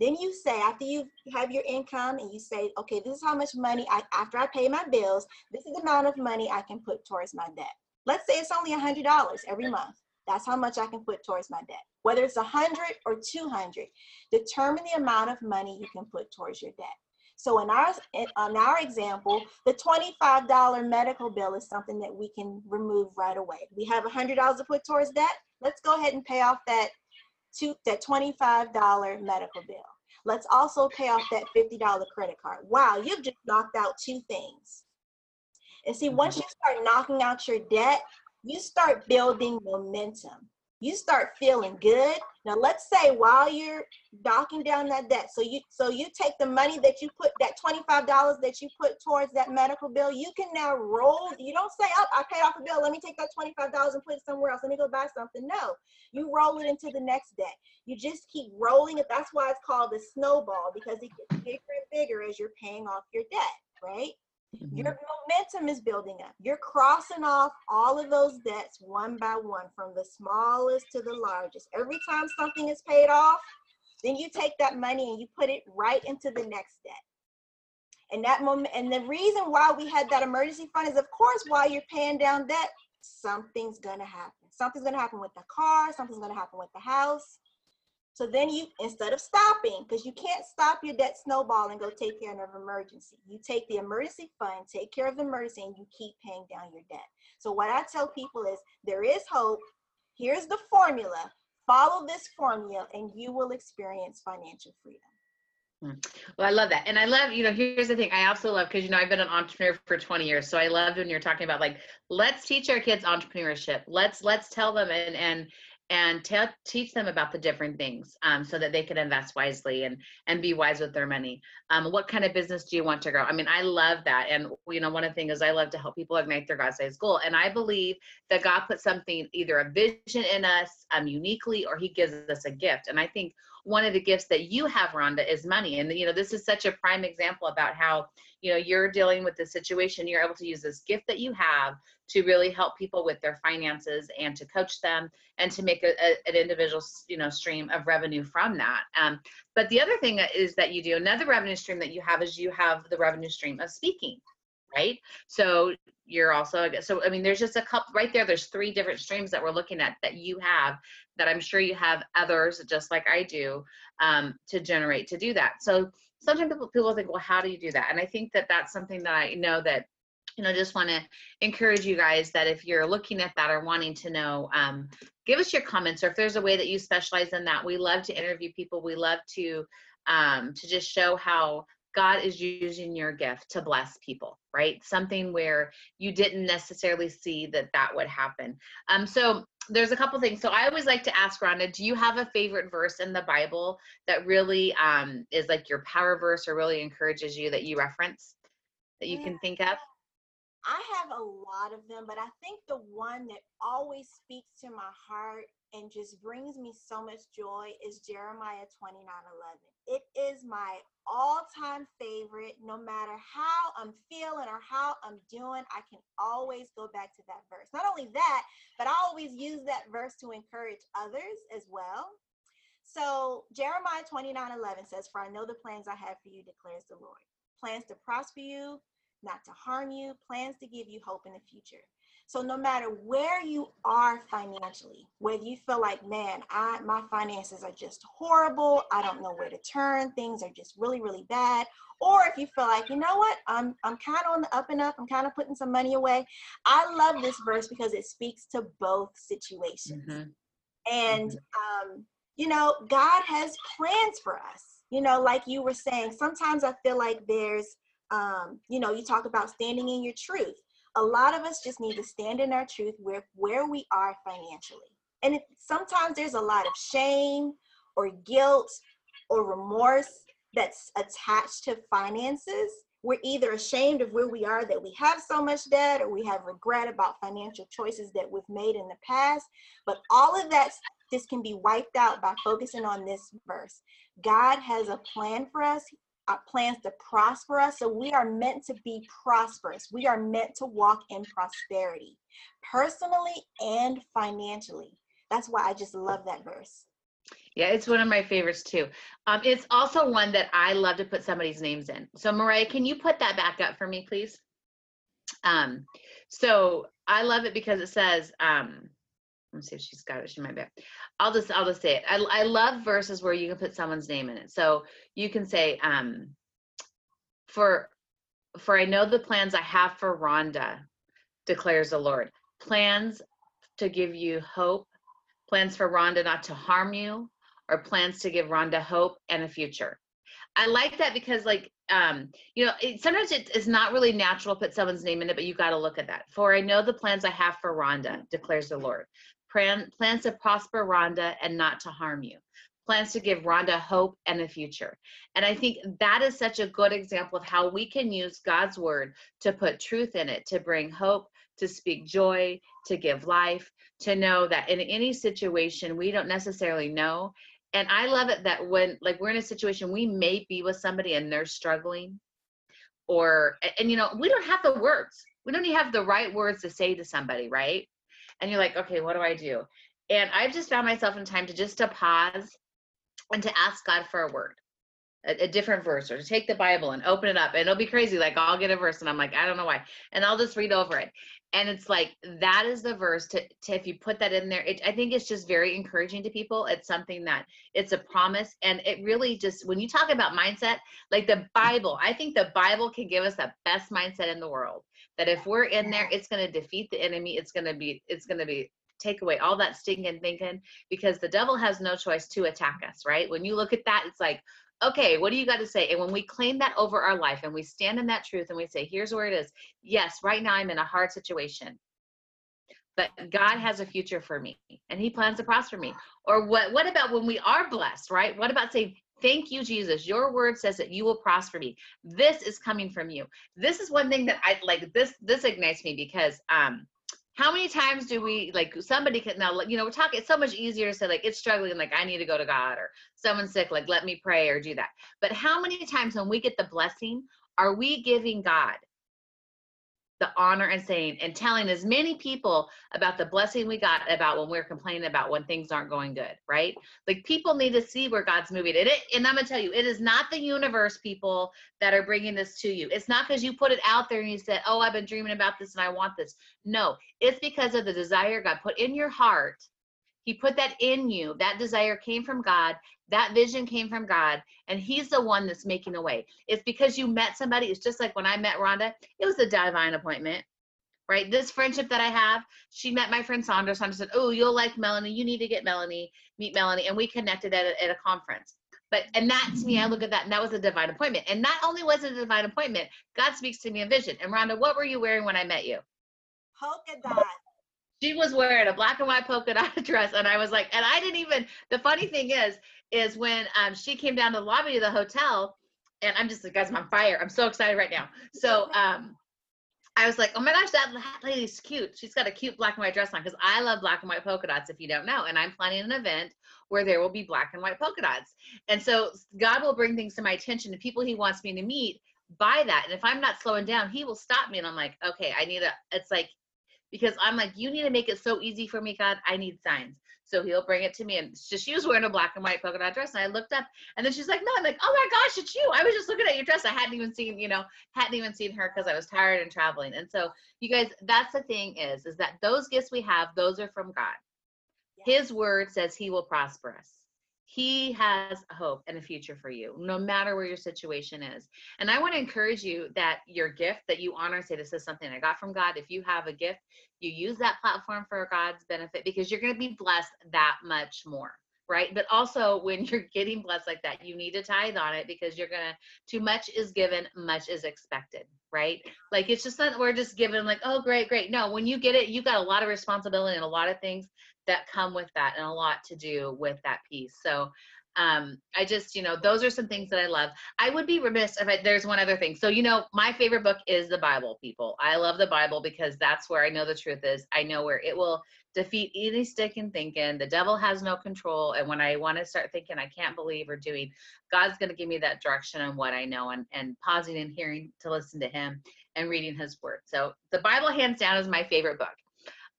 Then you say, after you have your income and you say, okay, this is how much money I, after I pay my bills, this is the amount of money I can put towards my debt. Let's say it's only $100 every month. That's how much I can put towards my debt. Whether it's 100 or 200, determine the amount of money you can put towards your debt. So in our in, on our example, the $25 medical bill is something that we can remove right away. We have $100 to put towards that. Let's go ahead and pay off that two, that $25 medical bill. Let's also pay off that $50 credit card. Wow, you've just knocked out two things. And see, once mm-hmm. you start knocking out your debt, you start building momentum. You start feeling good. Now let's say while you're knocking down that debt, so you so you take the money that you put that $25 that you put towards that medical bill, you can now roll. You don't say, Oh, I paid off a bill. Let me take that $25 and put it somewhere else. Let me go buy something. No, you roll it into the next debt. You just keep rolling it. That's why it's called the snowball because it gets bigger and bigger as you're paying off your debt, right? Mm-hmm. Your momentum is building up. You're crossing off all of those debts one by one, from the smallest to the largest. Every time something is paid off, then you take that money and you put it right into the next debt. And that moment, and the reason why we had that emergency fund is, of course, while you're paying down debt, something's gonna happen. Something's gonna happen with the car. Something's gonna happen with the house. So then you, instead of stopping, because you can't stop your debt snowball and go take care of an emergency, you take the emergency fund, take care of the emergency, and you keep paying down your debt. So what I tell people is there is hope. Here's the formula. Follow this formula and you will experience financial freedom. Hmm. Well, I love that. And I love, you know, here's the thing I also love because, you know, I've been an entrepreneur for 20 years. So I love when you're talking about like, let's teach our kids entrepreneurship. Let's, let's tell them and, and, and teach them about the different things um, so that they can invest wisely and, and be wise with their money. Um, what kind of business do you want to grow? I mean, I love that. And, you know, one of the things is I love to help people ignite their God-sized goal. And I believe that God put something, either a vision in us um, uniquely, or he gives us a gift. And I think one of the gifts that you have, Rhonda, is money. And you know, this is such a prime example about how you know you're dealing with the situation. You're able to use this gift that you have to really help people with their finances and to coach them and to make a, a, an individual you know stream of revenue from that. Um, but the other thing is that you do another revenue stream that you have is you have the revenue stream of speaking, right? So you're also so i mean there's just a couple right there there's three different streams that we're looking at that you have that i'm sure you have others just like i do um, to generate to do that. So sometimes people, people think well how do you do that? And i think that that's something that i know that you know just want to encourage you guys that if you're looking at that or wanting to know um, give us your comments or if there's a way that you specialize in that we love to interview people. We love to um, to just show how God is using your gift to bless people, right? Something where you didn't necessarily see that that would happen. Um, so there's a couple things. So I always like to ask Rhonda, do you have a favorite verse in the Bible that really um, is like your power verse or really encourages you that you reference that you can think of? I have a lot of them, but I think the one that always speaks to my heart and just brings me so much joy is Jeremiah 29 11. It is my all time favorite. No matter how I'm feeling or how I'm doing, I can always go back to that verse. Not only that, but I always use that verse to encourage others as well. So Jeremiah 29 11 says, For I know the plans I have for you, declares the Lord. Plans to prosper you, not to harm you, plans to give you hope in the future. So no matter where you are financially, whether you feel like, man, I my finances are just horrible, I don't know where to turn, things are just really, really bad, or if you feel like, you know what, I'm I'm kind of on the up and up, I'm kind of putting some money away. I love this verse because it speaks to both situations. Mm-hmm. And mm-hmm. um, you know, God has plans for us. You know, like you were saying, sometimes I feel like there's um, you know, you talk about standing in your truth a lot of us just need to stand in our truth where where we are financially. And sometimes there's a lot of shame or guilt or remorse that's attached to finances. We're either ashamed of where we are that we have so much debt or we have regret about financial choices that we've made in the past. But all of that this can be wiped out by focusing on this verse. God has a plan for us plans to prosper us. So we are meant to be prosperous. We are meant to walk in prosperity, personally and financially. That's why I just love that verse. Yeah, it's one of my favorites too. Um, it's also one that I love to put somebody's names in. So Mariah, can you put that back up for me, please? Um, so I love it because it says, um, let me see if she's got it. She might be. I'll just I'll just say it. I I love verses where you can put someone's name in it. So you can say, um, for for I know the plans I have for Rhonda, declares the Lord. Plans to give you hope, plans for Rhonda not to harm you, or plans to give Rhonda hope and a future. I like that because like um you know it, sometimes it's not really natural to put someone's name in it but you got to look at that for i know the plans i have for rhonda declares the lord plan, plans to prosper Rhonda and not to harm you, plans to give Rhonda hope and a future. And I think that is such a good example of how we can use God's word to put truth in it, to bring hope, to speak joy, to give life, to know that in any situation we don't necessarily know. And I love it that when, like, we're in a situation, we may be with somebody and they're struggling, or, and you know, we don't have the words. We don't even have the right words to say to somebody, right? And you're like, okay, what do I do? And I've just found myself in time to just to pause and to ask God for a word, a, a, different verse, or to take the Bible and open it up. And it'll be crazy. Like I'll get a verse and I'm like, I don't know why. And I'll just read over it. And it's like that is the verse to, to if you put that in there, it, I think it's just very encouraging to people. It's something that it's a promise. And it really just when you talk about mindset, like the Bible, I think the Bible can give us the best mindset in the world that if we're in there it's going to defeat the enemy it's going to be it's going to be take away all that stinking thinking because the devil has no choice to attack us right when you look at that it's like okay what do you got to say and when we claim that over our life and we stand in that truth and we say here's where it is yes right now i'm in a hard situation but God has a future for me and he plans to prosper me. Or what what about when we are blessed, right? What about saying, Thank you, Jesus. Your word says that you will prosper me. This is coming from you. This is one thing that I like. This this ignites me because um, how many times do we like somebody can now you know we're talking it's so much easier to say like it's struggling like i need to go to god or someone's sick like let me pray or do that but how many times when we get the blessing are we giving god the honor and saying and telling as many people about the blessing we got about when we're complaining about when things aren't going good, right? Like people need to see where God's moving. It, and I'm gonna tell you, it is not the universe people that are bringing this to you. It's not because you put it out there and you said, "Oh, I've been dreaming about this and I want this." No, it's because of the desire God put in your heart. He put that in you. That desire came from God that vision came from God, and He's the one that's making a way. It's because you met somebody. It's just like when I met Rhonda, it was a divine appointment, right? This friendship that I have, she met my friend Sandra. Sandra said, Oh, you'll like Melanie. You need to get Melanie, meet Melanie. And we connected at a, at a conference. But, and that's me, I look at that, and that was a divine appointment. And not only was it a divine appointment, God speaks to me in vision. And Rhonda, what were you wearing when I met you? Polka dot she was wearing a black and white polka dot *laughs* dress and i was like and i didn't even the funny thing is is when um, she came down to the lobby of the hotel, and I'm just like, guys, I'm on fire. I'm so excited right now. So um, I was like, oh my gosh, that lady's cute. She's got a cute black and white dress on because I love black and white polka dots, if you don't know. And I'm planning an event where there will be black and white polka dots. And so God will bring things to my attention and people he wants me to meet by that. And if I'm not slowing down, he will stop me. And I'm like, okay, I need a, it's like, because I'm like, you need to make it so easy for me, God. I need signs. So he'll bring it to me. And just she was wearing a black and white polka dot dress. And I looked up and then she's like, no, I'm like, oh my gosh, it's you. I was just looking at your dress. I hadn't even seen, you know, hadn't even seen her because I was tired and traveling. And so you guys, that's the thing is, is that those gifts we have, those are from God. His word says he will prosper us. He has hope and a future for you, no matter where your situation is. And I want to encourage you that your gift that you honor, say, This is something I got from God. If you have a gift, you use that platform for God's benefit because you're going to be blessed that much more right? But also when *laughs* you're getting blessed like that, you need to tithe on it because you're gonna too much is given, much is expected, right? Like it's just that we're just given like, oh great, great. No, when you get it, you got a lot of responsibility and a lot of things that come with that and a lot to do with that piece. So um, I just, you know, those are some things that I love. I would be remiss if I, there's one other thing. So, you know, my favorite book is the Bible, people. I love the Bible because that's where I know the truth is. I know where it will defeat any stick in thinking. The devil has no control. And when I want to start thinking I can't believe or doing, God's going to give me that direction on what I know and, and pausing and hearing to listen to him and reading his word. So the Bible hands down is my favorite book.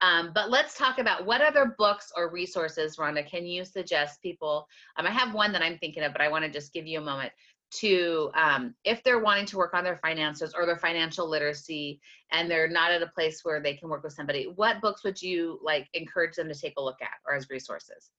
Um, but let's talk about what other books or resources, Rhonda, can you suggest people? Um, I have one that I'm thinking of, but I want to just give you a moment to, um, if they're wanting to work on their finances or their financial literacy and they're not at a place where they can work with somebody, what books would you like encourage them to take a look at or as resources?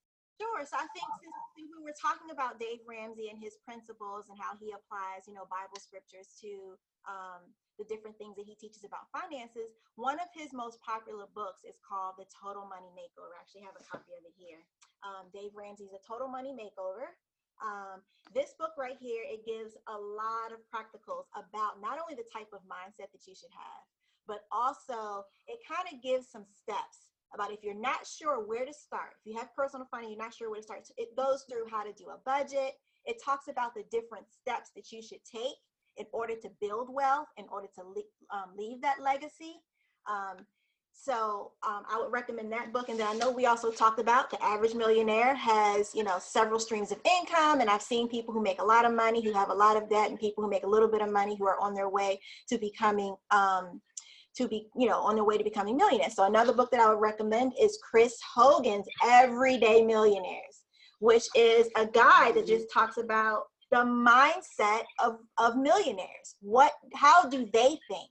Sure. So I think since we were talking about Dave Ramsey and his principles and how he applies, you know, Bible scriptures to um, the different things that he teaches about finances, one of his most popular books is called The Total Money Makeover. I actually have a copy of it here. Um, Dave Ramsey's A Total Money Makeover. Um, this book right here, it gives a lot of practicals about not only the type of mindset that you should have, but also it kind of gives some steps about if you're not sure where to start, if you have personal finance, you're not sure where to start, it goes through how to do a budget. It talks about the different steps that you should take in order to build wealth, in order to le- um, leave that legacy. Um, so um, I would recommend that book. And then I know we also talked about the average millionaire has, you know, several streams of income. And I've seen people who make a lot of money, who have a lot of debt, and people who make a little bit of money who are on their way to becoming um, to be, you know, on their way to becoming millionaires. So another book that I would recommend is Chris Hogan's Everyday Millionaires, which is a guide that just talks about the mindset of, of millionaires. What, how do they think?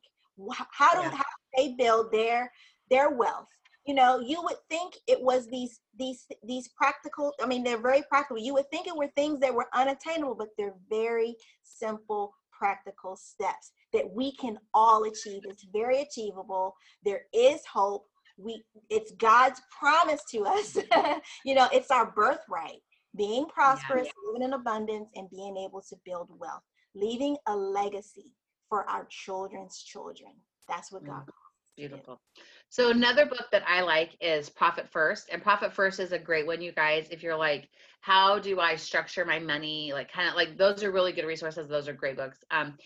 How do, yeah. how they build their, their wealth? You know, you would think it was these, these, these practical, I mean, they're very practical. You would think it were things that were unattainable, but they're very simple, practical steps that we can all achieve. It's very achievable. There is hope. We it's God's promise to us. *laughs* you know, it's our birthright. Being prosperous, yeah. living in abundance, and being able to build wealth, leaving a legacy for our children's children. That's what God. Mm, beautiful. So another book that I like is Profit First, and Profit First is a great one, you guys. If you're like, how do I structure my money? Like, kind of like those are really good resources. Those are great books. Um,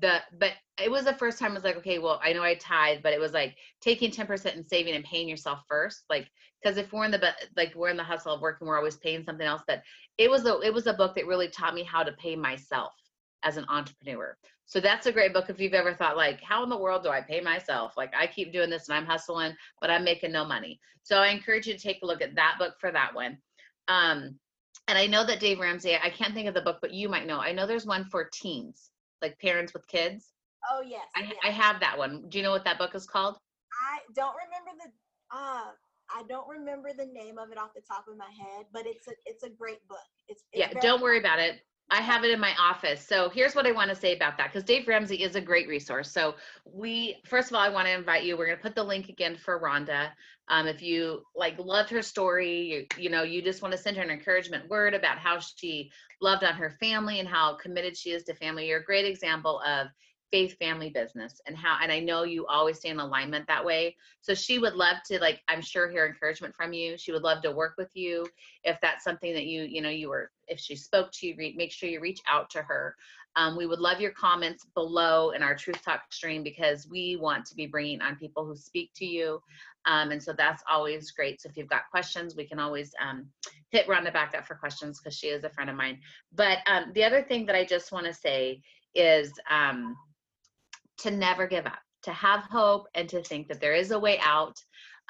the but it was the first time I was like, okay, well, I know I tied, but it was like taking 10% and saving and paying yourself first. Like, because if we're in the but like we're in the hustle of working, we're always paying something else. But it was a it was a book that really taught me how to pay myself as an entrepreneur. So that's a great book if you've ever thought like, how in the world do I pay myself? Like I keep doing this and I'm hustling, but I'm making no money. So I encourage you to take a look at that book for that one. Um, and I know that Dave Ramsey, I can't think of the book, but you might know. I know there's one for teens like parents with kids. Oh yes I, yes. I have that one. Do you know what that book is called? I don't remember the uh I don't remember the name of it off the top of my head, but it's a it's a great book. It's, it's yeah. Don't worry about it. I have it in my office. So here's what I want to say about that because Dave Ramsey is a great resource. So we first of all, I want to invite you. We're going to put the link again for Rhonda. Um, if you like loved her story, you, you know, you just want to send her an encouragement word about how she loved on her family and how committed she is to family. You're a great example of faith family business and how and i know you always stay in alignment that way so she would love to like i'm sure hear encouragement from you she would love to work with you if that's something that you you know you were if she spoke to you make sure you reach out to her. Um, we would love your comments below in our truth talk stream because we want to be bringing on people who speak to you. Um, and so that's always great. So if you've got questions we can always um, hit Rhonda back up for questions because she is a friend of mine. But um, the other thing that i just want to say is um, to never give up, to have hope and to think that there is a way out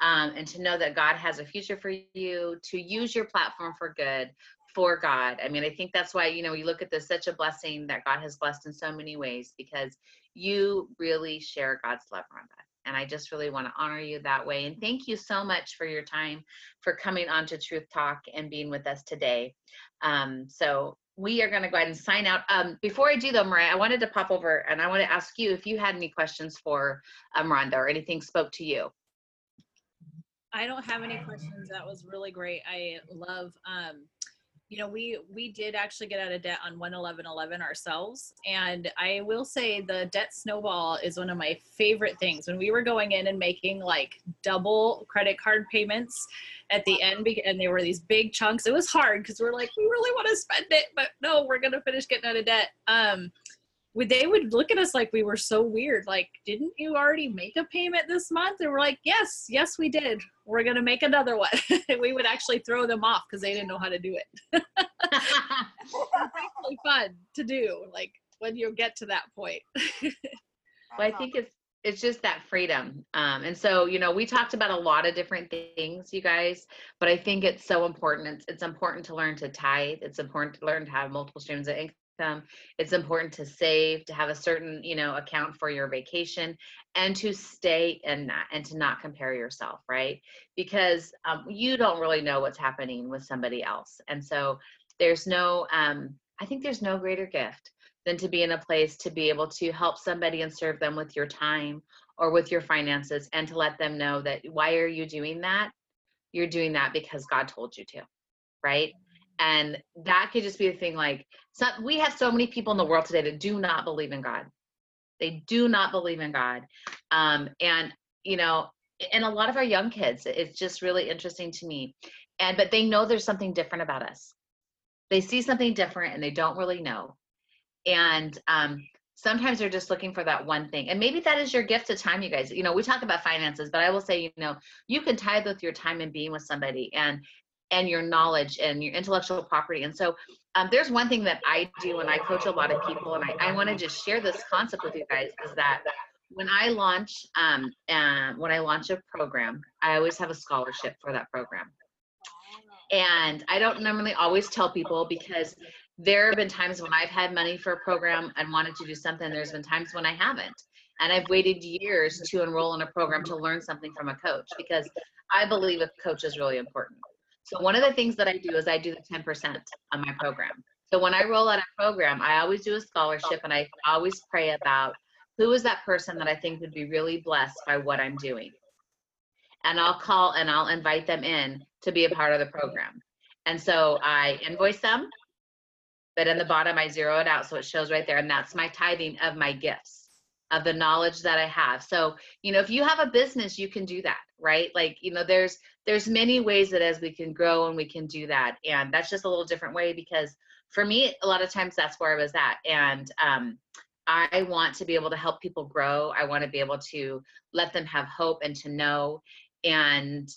um, and to know that God has a future for you, to use your platform for good for God. I mean, I think that's why, you know, you look at this such a blessing that God has blessed in so many ways because you really share God's love, Rhonda. And I just really want to honor you that way. And thank you so much for your time, for coming on to Truth Talk and being with us today. Um, so we are going to go ahead and sign out. Um, before I do though, Mariah, I wanted to pop over and I want to ask you if you had any questions for um, Rhonda or anything spoke to you. I don't have any questions. That was really great. I love, um, you know, we we did actually get out of debt on 11111 ourselves, and I will say the debt snowball is one of my favorite things. When we were going in and making like double credit card payments, at the end and they were these big chunks it was hard because we're like we really want to spend it but no we're gonna finish getting out of debt um they would look at us like we were so weird like didn't you already make a payment this month? And we're like yes yes we did. We're gonna make another one. *laughs* We would actually throw them off because they didn't know how to do it. *laughs* It's really fun to do like when you get to that point. *laughs* Well i think it's it's just that freedom. Um, and so you know we talked about a lot of different things you guys but i think it's so important. It's, it's important to learn to tithe. It's important to learn to have multiple streams of income it's important to save to have a certain you know account for your vacation and to stay in that and to not compare yourself right because um, you don't really know what's happening with somebody else and so there's no um, i think there's no greater gift than to be in a place to be able to help somebody and serve them with your time or with your finances and to let them know that why are you doing that? You're doing that because God told you to, right? And that could just be a thing like we have so many people in the world today that do not believe in God. They do not believe in God. Um, and you know, and a lot of our young kids, it's just really interesting to me. And but they know there's something different about us. They see something different and they don't really know and um, sometimes they're just looking for that one thing and maybe that is your gift of time you guys you know we talk about finances but i will say you know you can tithe with your time and being with somebody and and your knowledge and your intellectual property and so um, there's one thing that i do and i coach a lot of people and i, I want to just share this concept with you guys is that when i launch um, and when i launch a program i always have a scholarship for that program and i don't normally always tell people because there have been times when I've had money for a program and wanted to do something. There's been times when I haven't. And I've waited years to enroll in a program to learn something from a coach because I believe a coach is really important. So one of the things that I do is I do the 10% on my program. So when I roll out a program, I always do a scholarship and I always pray about who is that person that I think would be really blessed by what I'm doing. And I'll call and I'll invite them in to be a part of the program. And so I invoice them but in the bottom I zero it out so it shows right there and that's my tithing of my gifts of the knowledge that I have. So, you know, if you have a business, you can do that, right? Like, you know, there's there's many ways that as we can grow and we can do that. And that's just a little different way because for me, a lot of times that's where I was at. And um I want to be able to help people grow. I want to be able to let them have hope and to know. And,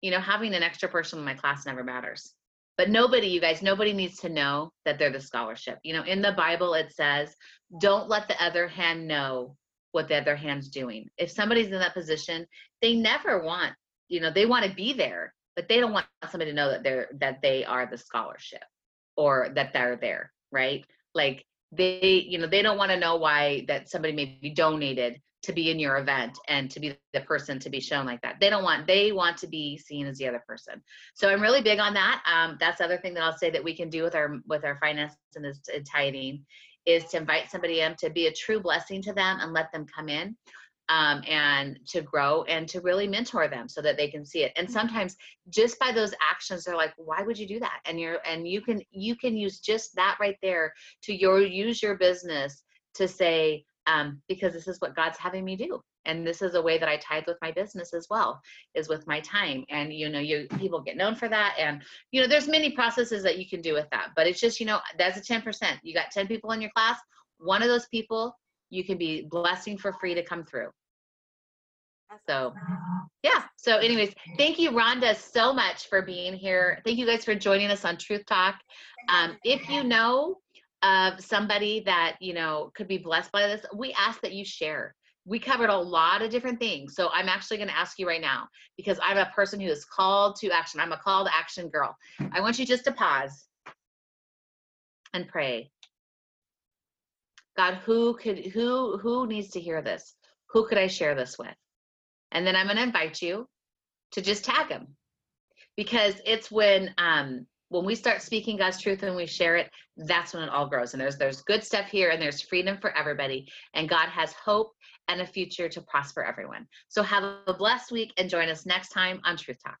you know, having an extra person in my class never matters but nobody you guys nobody needs to know that they're the scholarship you know in the bible it says don't let the other hand know what the other hand's doing if somebody's in that position they never want you know they want to be there but they don't want somebody to know that they're that they are the scholarship or that they're there right like they you know they don't want to know why that somebody maybe donated to be in your event and to be the person to be shown like that. They don't want, they want to be seen as the other person. So I'm really big on that. Um, that's the other thing that I'll say that we can do with our, with our finance and this tithing is to invite somebody in to be a true blessing to them and let them come in. Um, and to grow and to really mentor them so that they can see it and sometimes just by those actions they're like why would you do that and you're and you can you can use just that right there to your use your business to say um, because this is what God's having me do. And this is a way that I tithe with my business as well, is with my time. And you know, you people get known for that. And you know, there's many processes that you can do with that. But it's just, you know, that's a 10%. You got 10 people in your class, one of those people you can be blessing for free to come through. So yeah. So, anyways, thank you, Rhonda, so much for being here. Thank you guys for joining us on Truth Talk. Um, if you know of somebody that you know could be blessed by this, we ask that you share. We covered a lot of different things. So I'm actually going to ask you right now because I'm a person who is called to action. I'm a call to action girl. I want you just to pause and pray. God, who could who who needs to hear this? Who could I share this with? And then I'm going to invite you to just tag them because it's when um when we start speaking God's truth and we share it, that's when it all grows. And there's there's good stuff here and there's freedom for everybody. And God has hope and a future to prosper everyone. So have a blessed week and join us next time on Truth Talk.